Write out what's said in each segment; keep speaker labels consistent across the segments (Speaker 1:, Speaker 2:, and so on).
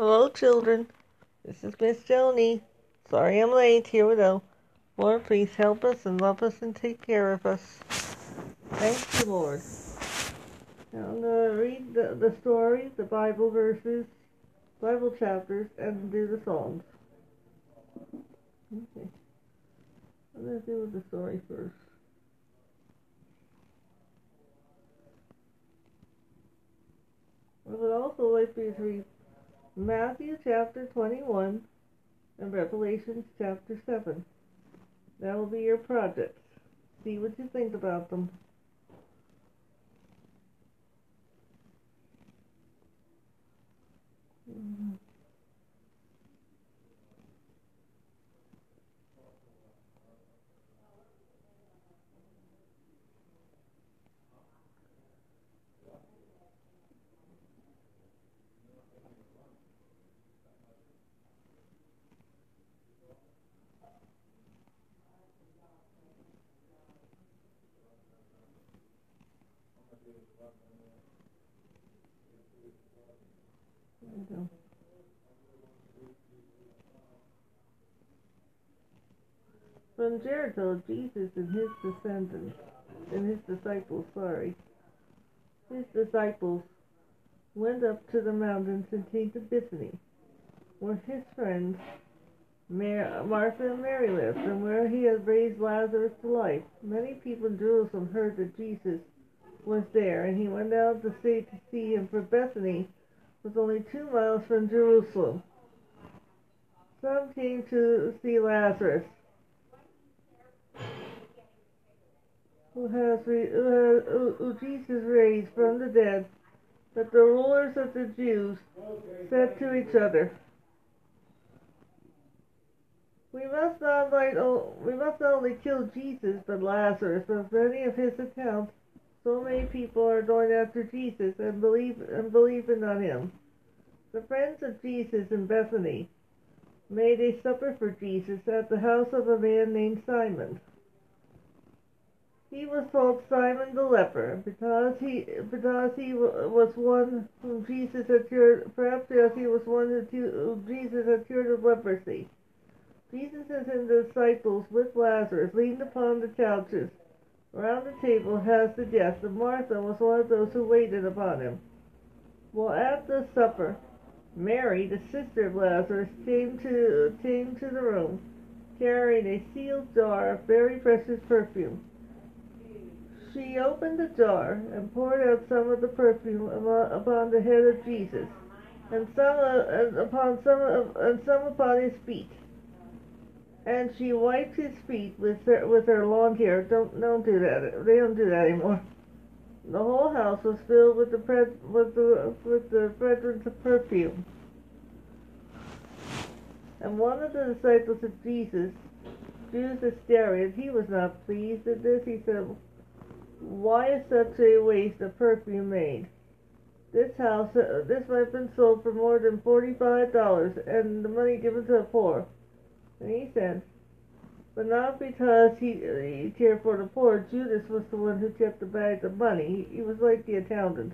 Speaker 1: Hello, children. This is Miss Joni. Sorry I'm late. Here we go. Lord, please help us and love us and take care of us. Thank you, Lord. Now I'm going to read the, the story, the Bible verses, Bible chapters, and do the songs. Okay. I'm going to do the story first. I would also like to read Matthew chapter 21 and Revelations chapter 7. That will be your projects. See what you think about them. Mm-hmm. From Jericho, Jesus and his descendants, and his disciples, sorry, his disciples went up to the mountains and came to Bethany, where his friends Mar- Martha and Mary lived, and where he had raised Lazarus to life. Many people in Jerusalem heard that Jesus was there, and he went out to see to see him, for Bethany was only two miles from Jerusalem. Some came to see Lazarus, who has re- who, has, who, Jesus raised from the dead. But the rulers of the Jews said to each other, "We must not like, we must not only kill Jesus, but Lazarus, of many of his accounts." So many people are going after Jesus and believe and believing on him. The friends of Jesus in Bethany made a supper for Jesus at the house of a man named Simon. He was called Simon the leper because he because he was one whom Jesus had cured. Perhaps because he was one who Jesus had cured of leprosy. Jesus and his disciples with Lazarus leaned upon the couches Around the table has the guests, and Martha was one of those who waited upon him. Well, at the supper, Mary, the sister of Lazarus, came to came to the room, carrying a sealed jar of very precious perfume. She opened the jar and poured out some of the perfume upon the head of Jesus, and some uh, upon some of, and some upon his feet and she wiped his feet with her with her long hair. Don't don't do that. They don't do that anymore. The whole house was filled with the with the with the fragrance of perfume. And one of the disciples of Jesus, Judas Iscariot, he was not pleased at this. He said, "Why is such a waste of perfume made? This house, uh, this might have been sold for more than forty-five dollars, and the money given to the poor." And he said, but not because he, he cared for the poor. Judas was the one who kept the bags of money. He, he was like the accountant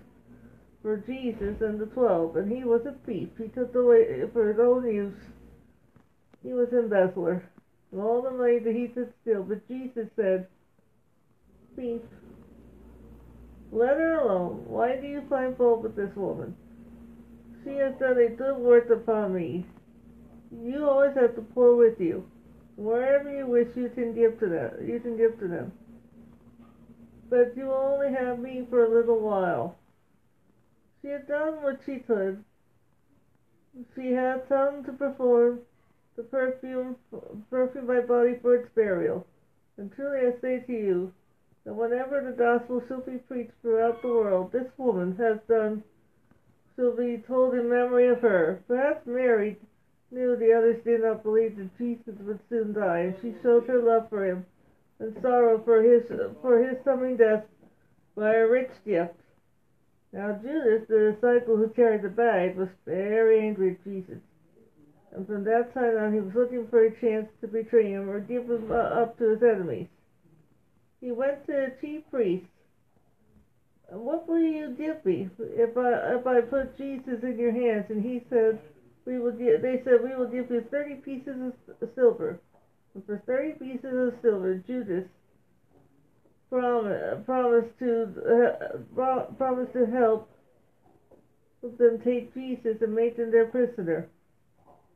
Speaker 1: for Jesus and the twelve, and he was a thief. He took the away for his own use. He was an embezzler. And all the money that he could steal. But Jesus said, Thief, let her alone. Why do you find fault with this woman? She has done a good work upon me. You always have the poor with you. Wherever you wish, you can give to them. You can give to them. But you only have me for a little while. She had done what she could. She had come to perform the perfume, perfume my body for its burial. And truly I say to you, that whenever the gospel shall be preached throughout the world, this woman has done shall be told in memory of her. Perhaps Mary knew the others did not believe that Jesus would soon die, and she showed her love for him and sorrow for his for his coming death by a rich gift. Now Judas, the disciple who carried the bag, was very angry at Jesus, and from that time on he was looking for a chance to betray him or give him up to his enemies. He went to the chief priests. What will you give me if I if I put Jesus in your hands? And he said we will give, they said, we will give you 30 pieces of silver. And for 30 pieces of silver, Judas prom- promised to uh, promised to help them take Jesus and make him their prisoner.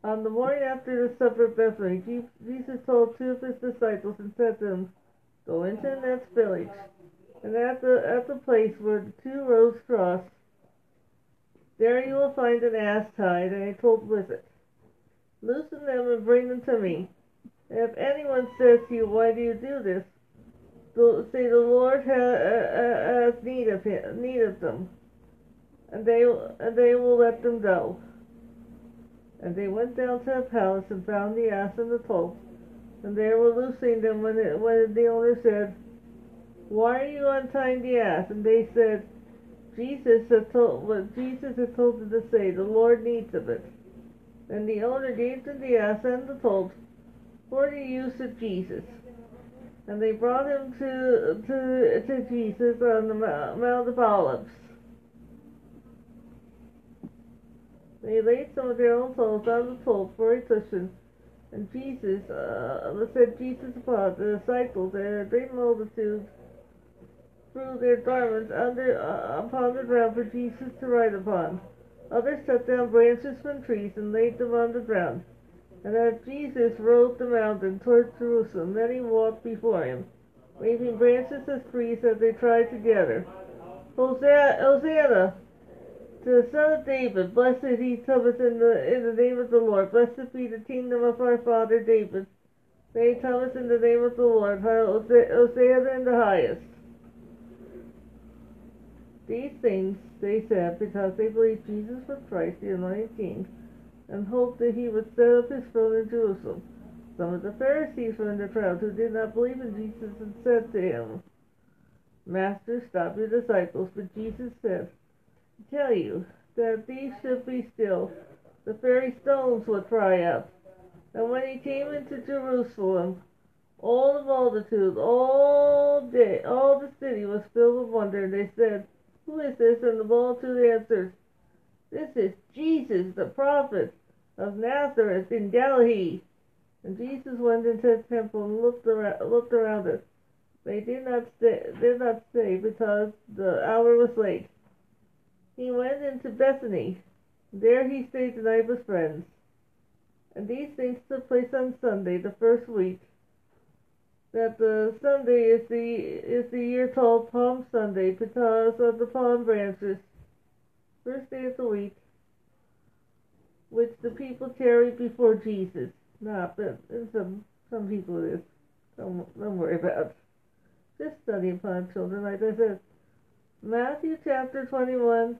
Speaker 1: On the morning after the supper of Bethany, Jesus told two of his disciples and said to them, Go into the next village, and at the at the place where the two roads cross, there you will find an ass tied and a colt with it. Loosen them and bring them to me. If anyone says to you, Why do you do this? say the Lord has need of him, need of them, and they and they will let them go. And they went down to the palace and found the ass and the colt, and they were loosing them when it, when the owner said, "Why are you untying the ass?" And they said, "Jesus has told what Jesus has told them to say. The Lord needs of it." And the owner gave them the ass and the colt for the use of Jesus. And they brought him to to to Jesus on the Mount of Olives. They laid some of their own clothes on the pole for a cushion, and Jesus uh, said Jesus upon the disciples and a great multitude threw their garments under uh, upon the ground for Jesus to ride upon. Others cut down branches from trees and laid them on the ground. And as Jesus rode the mountain toward Jerusalem, many walked before him, waving branches of trees as they tried together. Hosanna, Hosanna to the Son of David, blessed he cometh in the in the name of the Lord. Blessed be the kingdom of our father David. May he cometh in the name of the Lord. Hosanna in the highest. These things they said because they believed Jesus was Christ, the anointed King, and hoped that he would set up his throne in Jerusalem. Some of the Pharisees were in the crowd who did not believe in Jesus and said to him, Master, stop your disciples. But Jesus said, tell you that these should be still, the very stones would cry out. And when he came into Jerusalem, all the multitude, all day, all the city was filled with wonder, and they said, Who is this? And the multitude answered, This is Jesus, the prophet of Nazareth in Galilee. And Jesus went into the temple and looked around, looked around it. They did not stay, did not stay because the hour was late he went into Bethany. There he stayed the night with friends. And these things took place on Sunday, the first week. That the Sunday is the is the year called Palm Sunday because of the palm branches. First day of the week, which the people carried before Jesus. Not, but some some people it is. Don't don't worry about. Just study upon children, like I said. Matthew chapter twenty one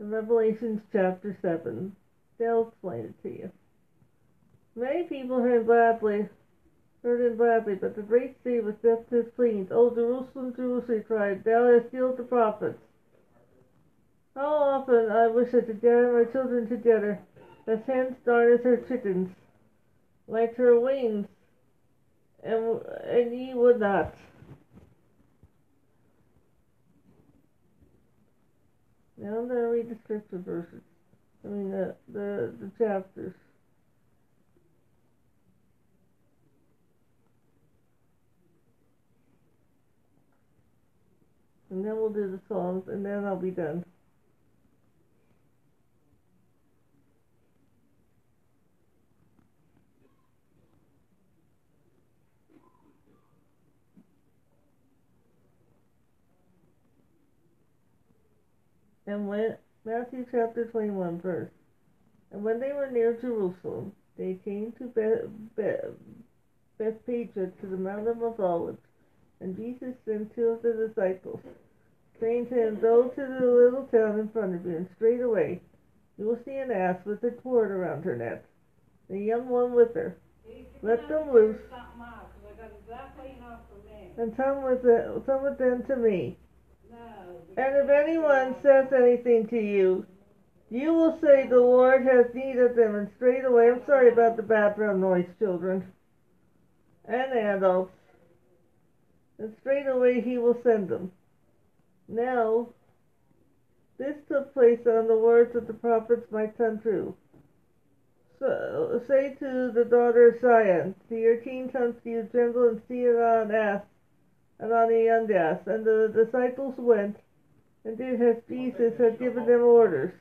Speaker 1: and Revelations chapter 7. They'll explain it to you. Many people heard gladly, heard it gladly, but the great city was deaf to his pleadings. O oh, Jerusalem, Jerusalem, he cried, thou hast killed the prophets. How often I wish I could gather my children together, as hens darted her chickens, like her wings, and, and ye would not. Now I'm going to read the scripture verses. I mean, the, the, the chapters. And then we'll do the songs, and then I'll be done. And when Matthew chapter 21 verse. And when they were near Jerusalem, they came to Beth, Bethphage to the mountain of Olives, and Jesus sent two of the disciples, saying to him, Go to the little town in front of you, and straightway you will see an ass with a cord around her neck, the young one with her. Let them loose, and come with, it, come with them to me. And if anyone says anything to you, you will say the Lord has need of them, and straightway, I'm sorry about the background noise, children and adults, and straightway he will send them. Now, this took place on the words of the prophets might come true. so, say to the daughter of Zion, See your king comes to you gentle and seated on an ass and on a young ass. And the disciples went and did as Jesus had given them orders.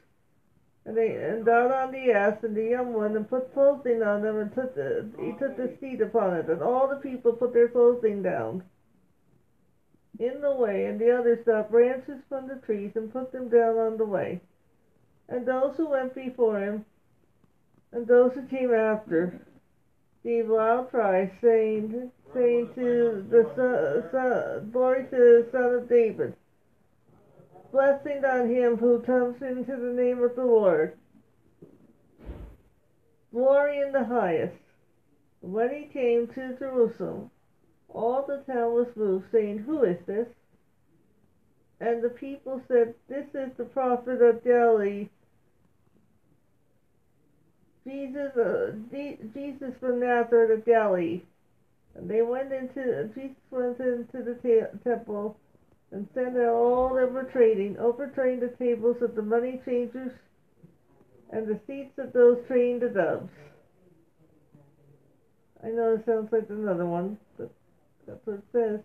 Speaker 1: And they and got on the ass and the young one and put clothing on them and took the, he took the seat upon it. And all the people put their clothing down in the way, and the others got branches from the trees and put them down on the way. And those who went before him and those who came after gave loud cries, saying, saying to the son, son, glory to the Son of David, blessing on him who comes into the name of the Lord, glory in the highest. When he came to Jerusalem, all the town was moved, saying, Who is this? And the people said, This is the prophet of Galilee, Jesus, uh, Jesus from Nazareth of Galilee. And they went into, Jesus went into the ta- temple and sent out all that were trading, overturned the tables of the money changers and the seats of those trading the doves. I know it sounds like another one, but that's what it says.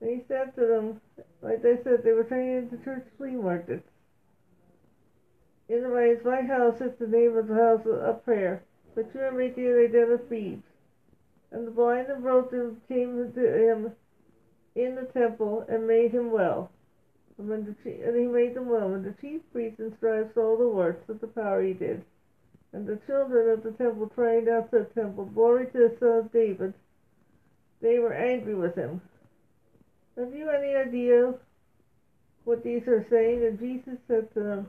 Speaker 1: And he said to them, like I said, they were turning into church flea markets. In the ways, my house is the name of the house of prayer, but you are making it a den of thieves. And the blind and broken came to him in the temple and made him well. And, when the chief, and he made them well. And the chief priests and scribes saw the works of the power he did. And the children of the temple crying out to the temple, Glory to the Son of David. They were angry with him. Have you any idea what these are saying? And Jesus said to them,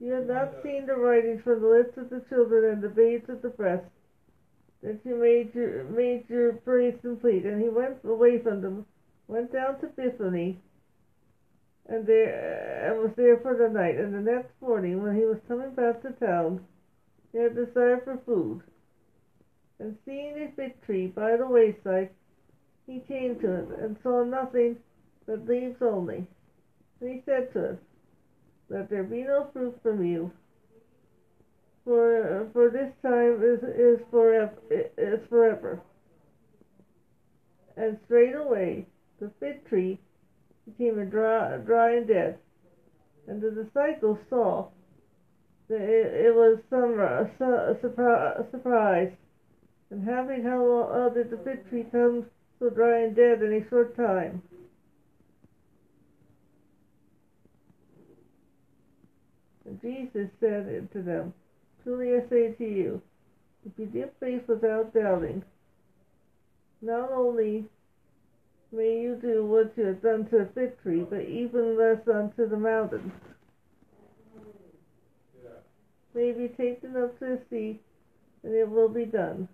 Speaker 1: You have not seen the writings from the lips of the children and the babes of the breast, that you made your, made your praise complete. And he went away from them, went down to Bethany, and there and was there for the night. And the next morning, when he was coming back to town, he had desire for food. And seeing a fig tree by the wayside, he came to it and saw nothing but leaves only. And he said to it, Let there be no fruit from you, for for this time is is forever is forever. And straightway the fig tree became a dry, dry and dead. And the disciples saw that it, it was some uh, surprise, surprise. And having how long did the fig tree come so dry and dead in a short time? And Jesus said to them, Truly I say to you, if you give faith without doubting, not only may you do what you have done to the fig tree, but even less unto the mountains. May be taken up to the sea, and it will be done.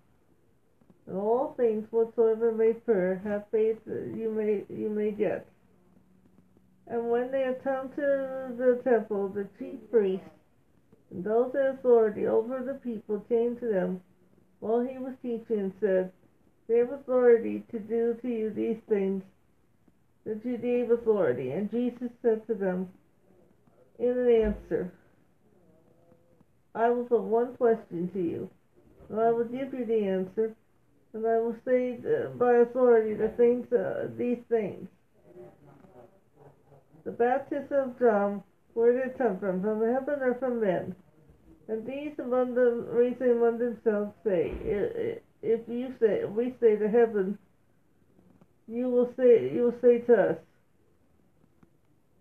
Speaker 1: All things whatsoever may prayer, have faith that you may you may get. And when they had come to the temple, the chief priests and those in authority over the people came to them while he was teaching and said, They have authority to do to you these things that you gave authority. And Jesus said to them in an answer, I will put one question to you, and I will give you the answer, and I will say by authority the things, uh, these things. The baptism of John, where did it come from? From heaven or from men? And these among them reason among themselves say, if you say, we say to heaven, you will say, you will say to us,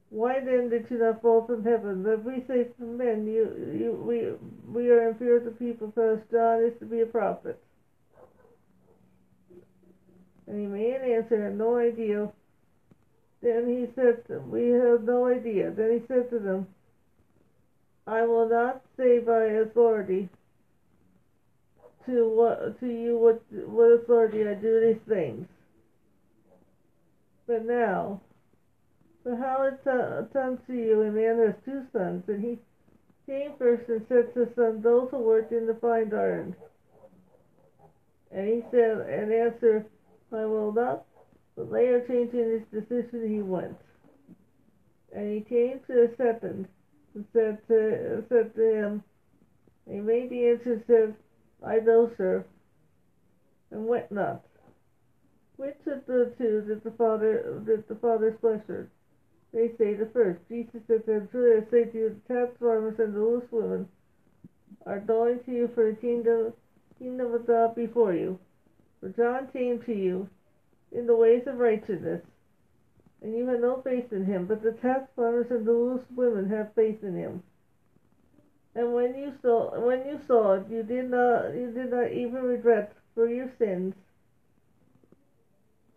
Speaker 1: why then did you not fall from heaven? But we say from men, you, you, we, we are inferior to people, because John is to be a prophet. And he made an answer, had no idea. Then he said, them, we have no idea. Then he said to them, I will not say by authority to what to you what what authority I do these things. But now, but how it comes to you, a man has two sons, and he came first and said to the son, those who worked in the fine garden. And he said, and answered, I will not. But later, changing his decision, he went. And he came to the second and said to, said to him, He answer and said, I know, sir, and went not. Which of the two did the father did the father's pleasure? They say the first. Jesus said to them, Truly I say to you, the tax farmers and the loose women are going to you for the kingdom kingdom of God before you. For John came to you in the ways of righteousness, and you had no faith in him, but the tax farmers and the loose women have faith in him. And when you saw when you saw it, you did not you did not even regret for your sins,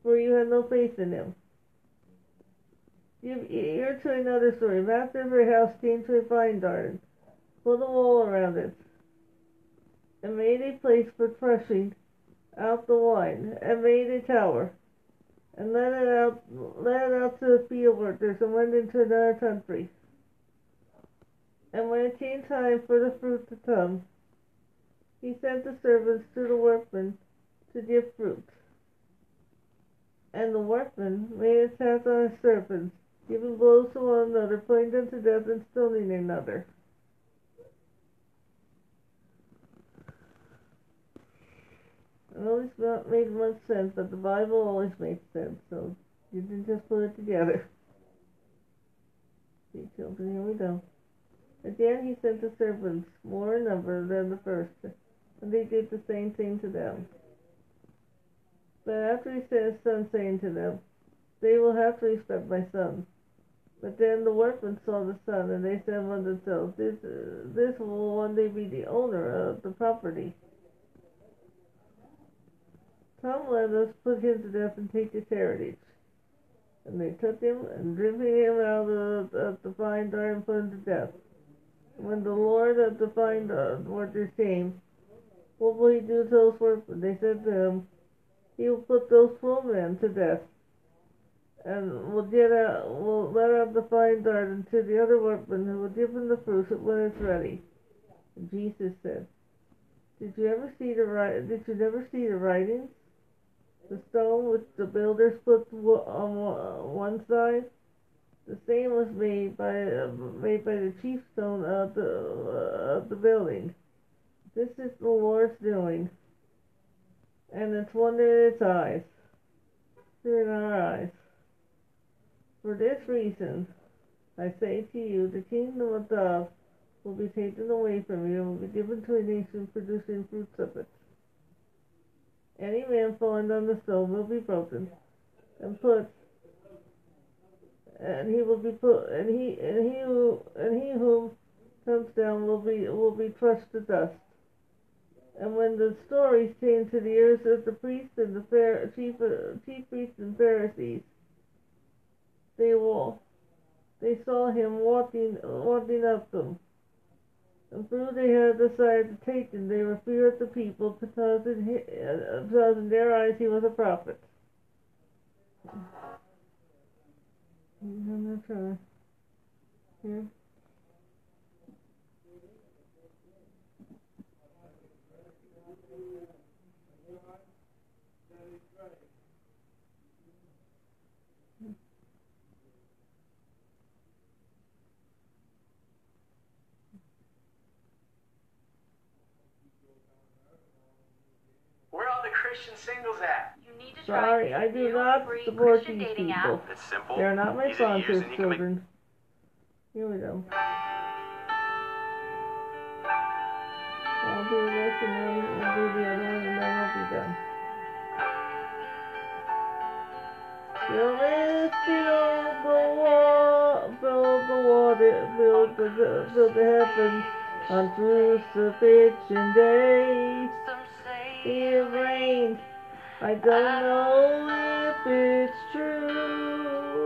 Speaker 1: for you had no faith in him. You, you're to another story. Master of your house came to a vine garden, put a wall around it, and made a place for threshing out the wine, and made a tower, and let it out let it out to the field workers, and went into another country. And when it came time for the fruit to come, he sent the servants to the workmen to give fruit. And the workmen made attack on the servants, giving blows to one another, putting them to death, and stoning another. It always made much sense, but the Bible always makes sense, so you didn't just put it together. See, children, here we go. Again he sent the servants, more in number than the first, and they did the same thing to them. But after he sent his son, saying to them, They will have to respect my son. But then the workmen saw the son, and they said among themselves, This, uh, this will one day be the owner of the property. Come, let us put him to death and take his heritage. And they took him and driven him out of the, of the vine garden and put him to death. When the Lord of the vine workers came, what will he do to those workmen? They said to him, He will put those poor men to death, and will get out, will let out the fine garden to the other workmen who will give him the fruit when it's ready. And Jesus said, Did you ever see the Did you never see the writings? The stone which the builders put on one side the same was made by uh, made by the chief stone of the uh, of the building. This is the Lord's doing, and it's wonder in its eyes, through in our eyes. For this reason, I say to you, the kingdom of God will be taken away from you and will be given to a nation producing fruits of it. Any man falling on the stone will be broken and put and he will be put and he and he who and he who comes down will be will be crushed to dust. And when the stories came to the ears of the priests and the fair, chief chief priests and Pharisees, they will they saw him walking walking up them. And through they had decided to take him, they were feared the people because in, his, uh, because in their eyes he was a prophet. I'm not sure. Here.
Speaker 2: Christian singles at?
Speaker 1: Sorry, I do not support these people.
Speaker 2: App. It's simple.
Speaker 1: They're not my sponsors, children.
Speaker 2: Make...
Speaker 1: Here we go. I'll do this and then we'll do the other one and then I'll be done. Build this, the wall, build the water, build the, build the heavens on crucifixion day. It rains I don't know if it's true.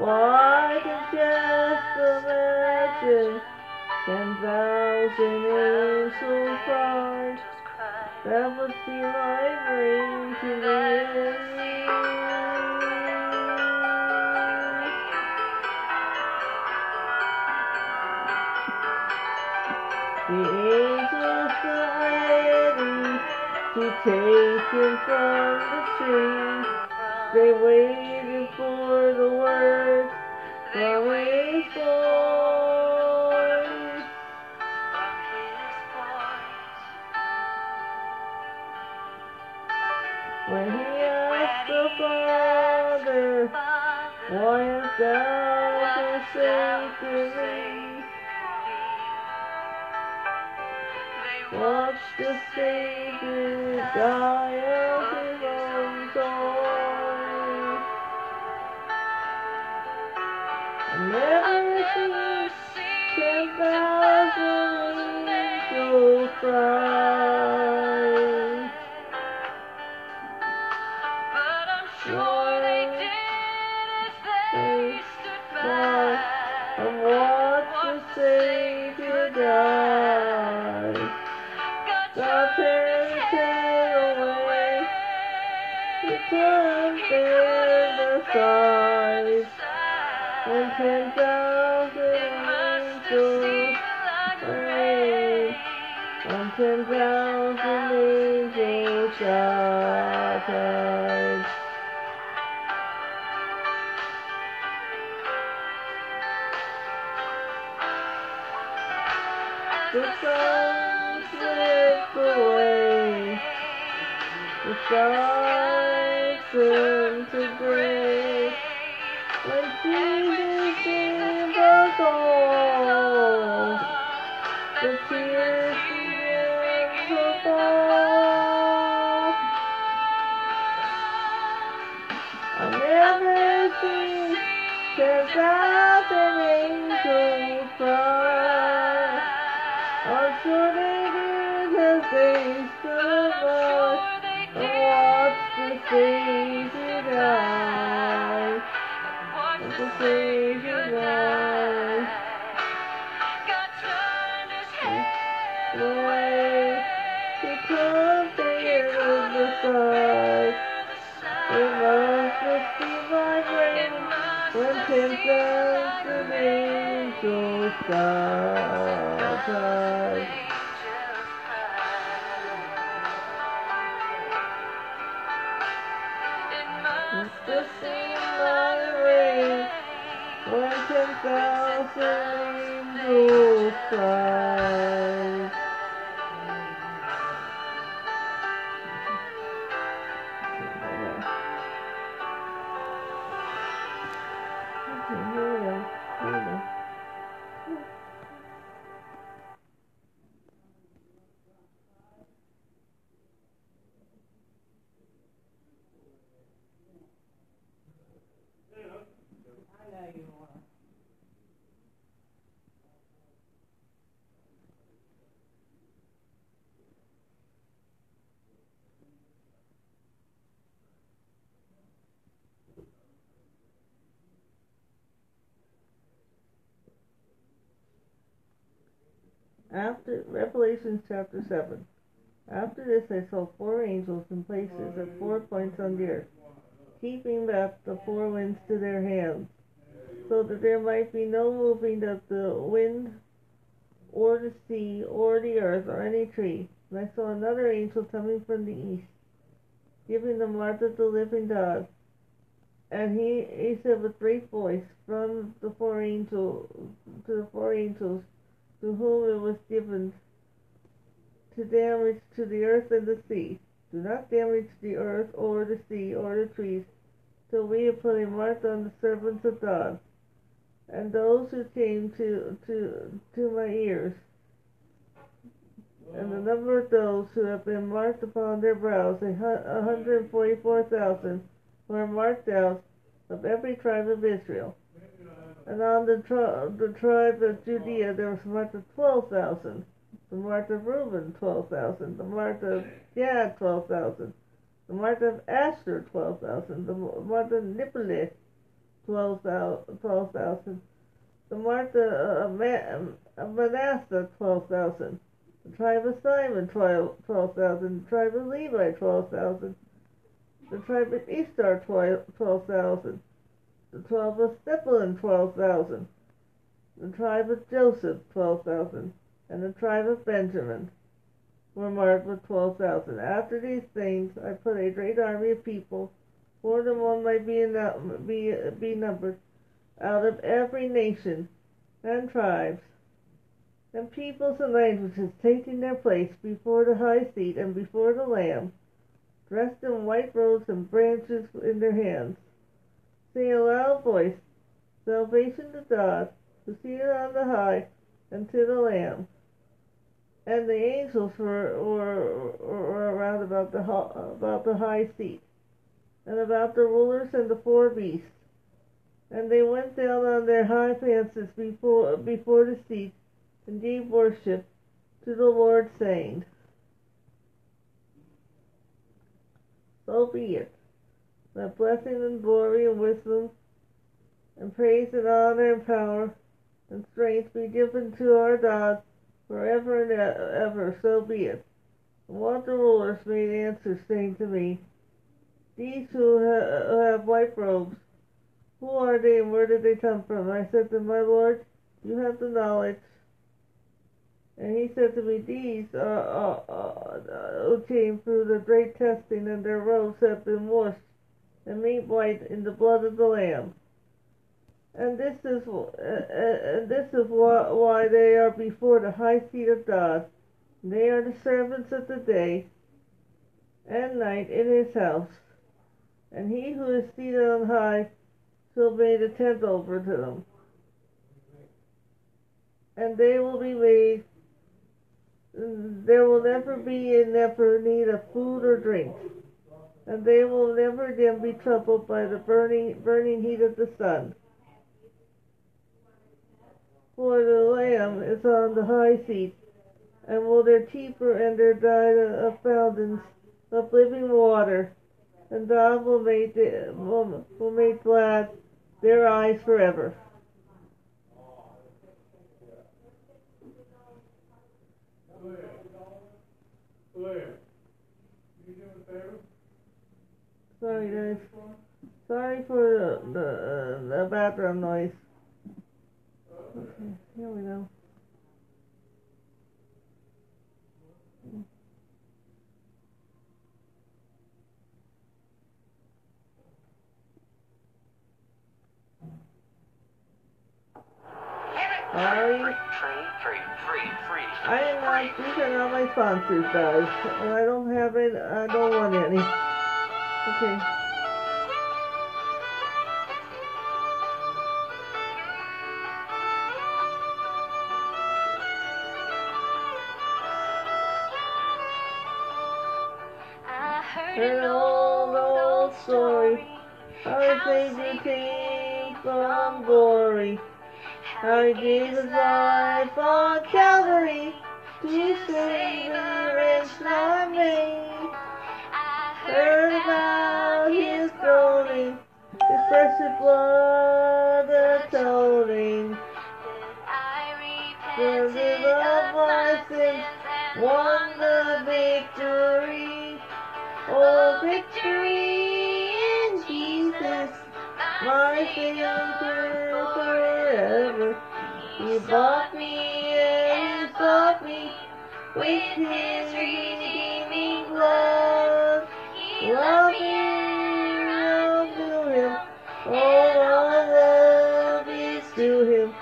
Speaker 1: Well, I can just imagine ten thousand angels cry. That would be like rain to me. From the street. They waited for the word. They waited for his voice. When he asked the Father, why is thou forsaken me? Watch the Savior die of his own glory. And see ten thousand angels cry. Turned in the side. And ten thousand angels. And ten thousand watched the Savior die. And the Savior die. Away, he took the end of the side. It must have been my brain when ten thousand angels died. Angels After Revelation chapter 7. After this I saw four angels in places at four points on the earth, keeping back the four winds to their hands, so that there might be no moving of the wind, or the sea, or the earth, or any tree. And I saw another angel coming from the east, giving the mark of the living God. And he, he said with great voice from the four angels to the four angels to whom it was given to damage to the earth and the sea. Do not damage the earth or the sea or the trees till we have put a mark on the servants of God. And those who came to to to my ears, and the number of those who have been marked upon their brows, a hundred and forty-four thousand, were marked out of every tribe of Israel. And on the, tri- the tribe of Judea there was marked of twelve thousand. The mark of Reuben, twelve thousand. The mark of Gad, twelve thousand. The mark of Asher, twelve thousand. The mark of twelve thousand. The mark of Manasseh, twelve thousand. The tribe of Simon, twelve thousand. The tribe of Levi, twelve thousand. The tribe of twelve thousand. The tribe of Zebulun, twelve thousand. The tribe of Joseph, twelve thousand. And the tribe of Benjamin were marked with twelve thousand. After these things I put a great army of people, more than one might be, in, be, be numbered, out of every nation and tribes and peoples and languages taking their place before the high seat and before the Lamb, dressed in white robes and branches in their hands saying a loud voice, salvation to God, who seated on the high, and to the Lamb. And the angels were, were, were around about the, about the high seat, and about the rulers and the four beasts. And they went down on their high fences before, before the seat, and gave worship to the Lord, saying, So be it, that blessing and glory and wisdom and praise and honor and power and strength be given to our God forever and ever, so be it. And what the rulers made answer, saying to me, These who ha- who have white robes, who are they and where did they come from? I said to my Lord, You have the knowledge. And he said to me, These are, are, are, who came through the great testing, and their robes have been washed and made white in the blood of the Lamb. And this is uh, uh, and this is why, why they are before the high seat of God. They are the servants of the day and night in His house. And He who is seated on high shall make a tent over to them. And they will be made. There will never be and never need of food or drink, and they will never again be troubled by the burning burning heat of the sun. For the Lamb is on the high seat, and will their keeper and their guide of fountains of living water, and God will make the, will, will make glad their eyes forever. Sorry guys. Sorry for the, the, uh, the background noise. Okay, here we go.
Speaker 2: Free.
Speaker 1: I am not, these are not my sponsors, guys. I don't have it, I don't want any. Okay.
Speaker 3: I heard
Speaker 1: An old,
Speaker 3: old,
Speaker 1: story. How a
Speaker 3: How
Speaker 1: Savior came from glory. How he gave his life on Calvary to save a wretch like me. Heard about his groaning, his precious blood atoning. River of my sins won the victory. Oh, victory in Jesus, my Savior forever. He bought me and he bought me with his redeeming blood. Love to him, all our love is to him.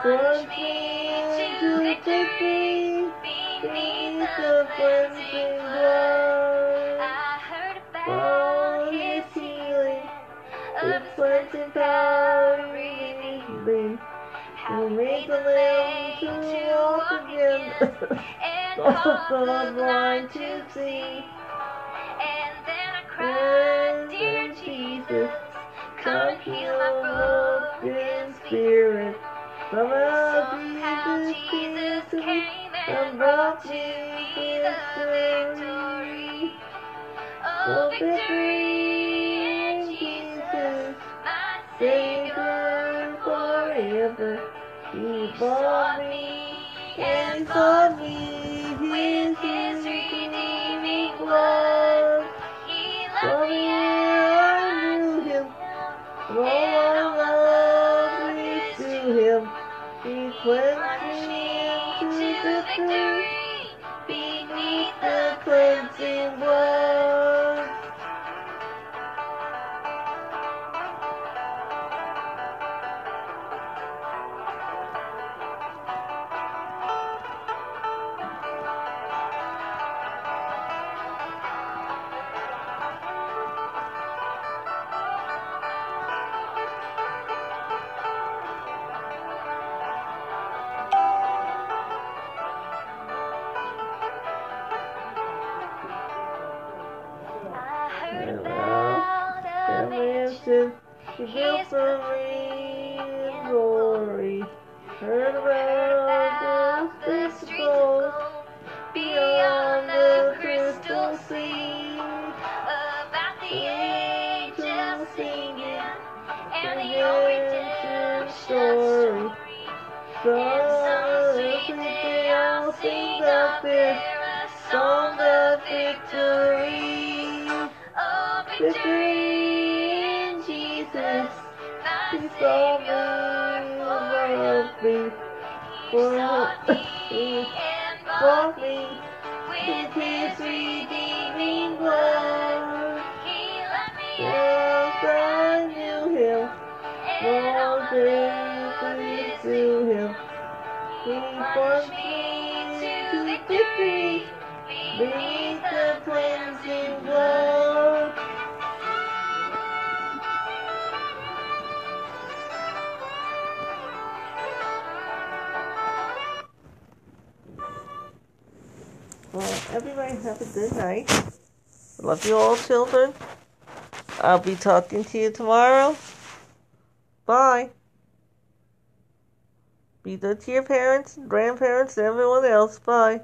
Speaker 1: Plunge me into victory beneath the cleansing blood.
Speaker 3: I heard about
Speaker 1: his
Speaker 3: his
Speaker 1: healing,
Speaker 3: of
Speaker 1: his cleansing power redeeming.
Speaker 3: how
Speaker 1: made the lame to walk again,
Speaker 3: and
Speaker 1: caused the blind to see.
Speaker 3: And then I cried, Dear Jesus, come and heal my broken spirit.
Speaker 1: Somehow
Speaker 3: Jesus
Speaker 1: came and brought
Speaker 3: brought
Speaker 1: me
Speaker 3: the victory. Oh, victory in Jesus, my Savior
Speaker 1: forever. He bought me and bought me
Speaker 3: with
Speaker 1: his
Speaker 3: redeeming blood.
Speaker 1: Victory.
Speaker 3: Oh,
Speaker 1: Victory in Jesus, He saw me above have a good night. Love you all, children. I'll be talking to you tomorrow. Bye. Be good to your parents, grandparents, and everyone else. Bye.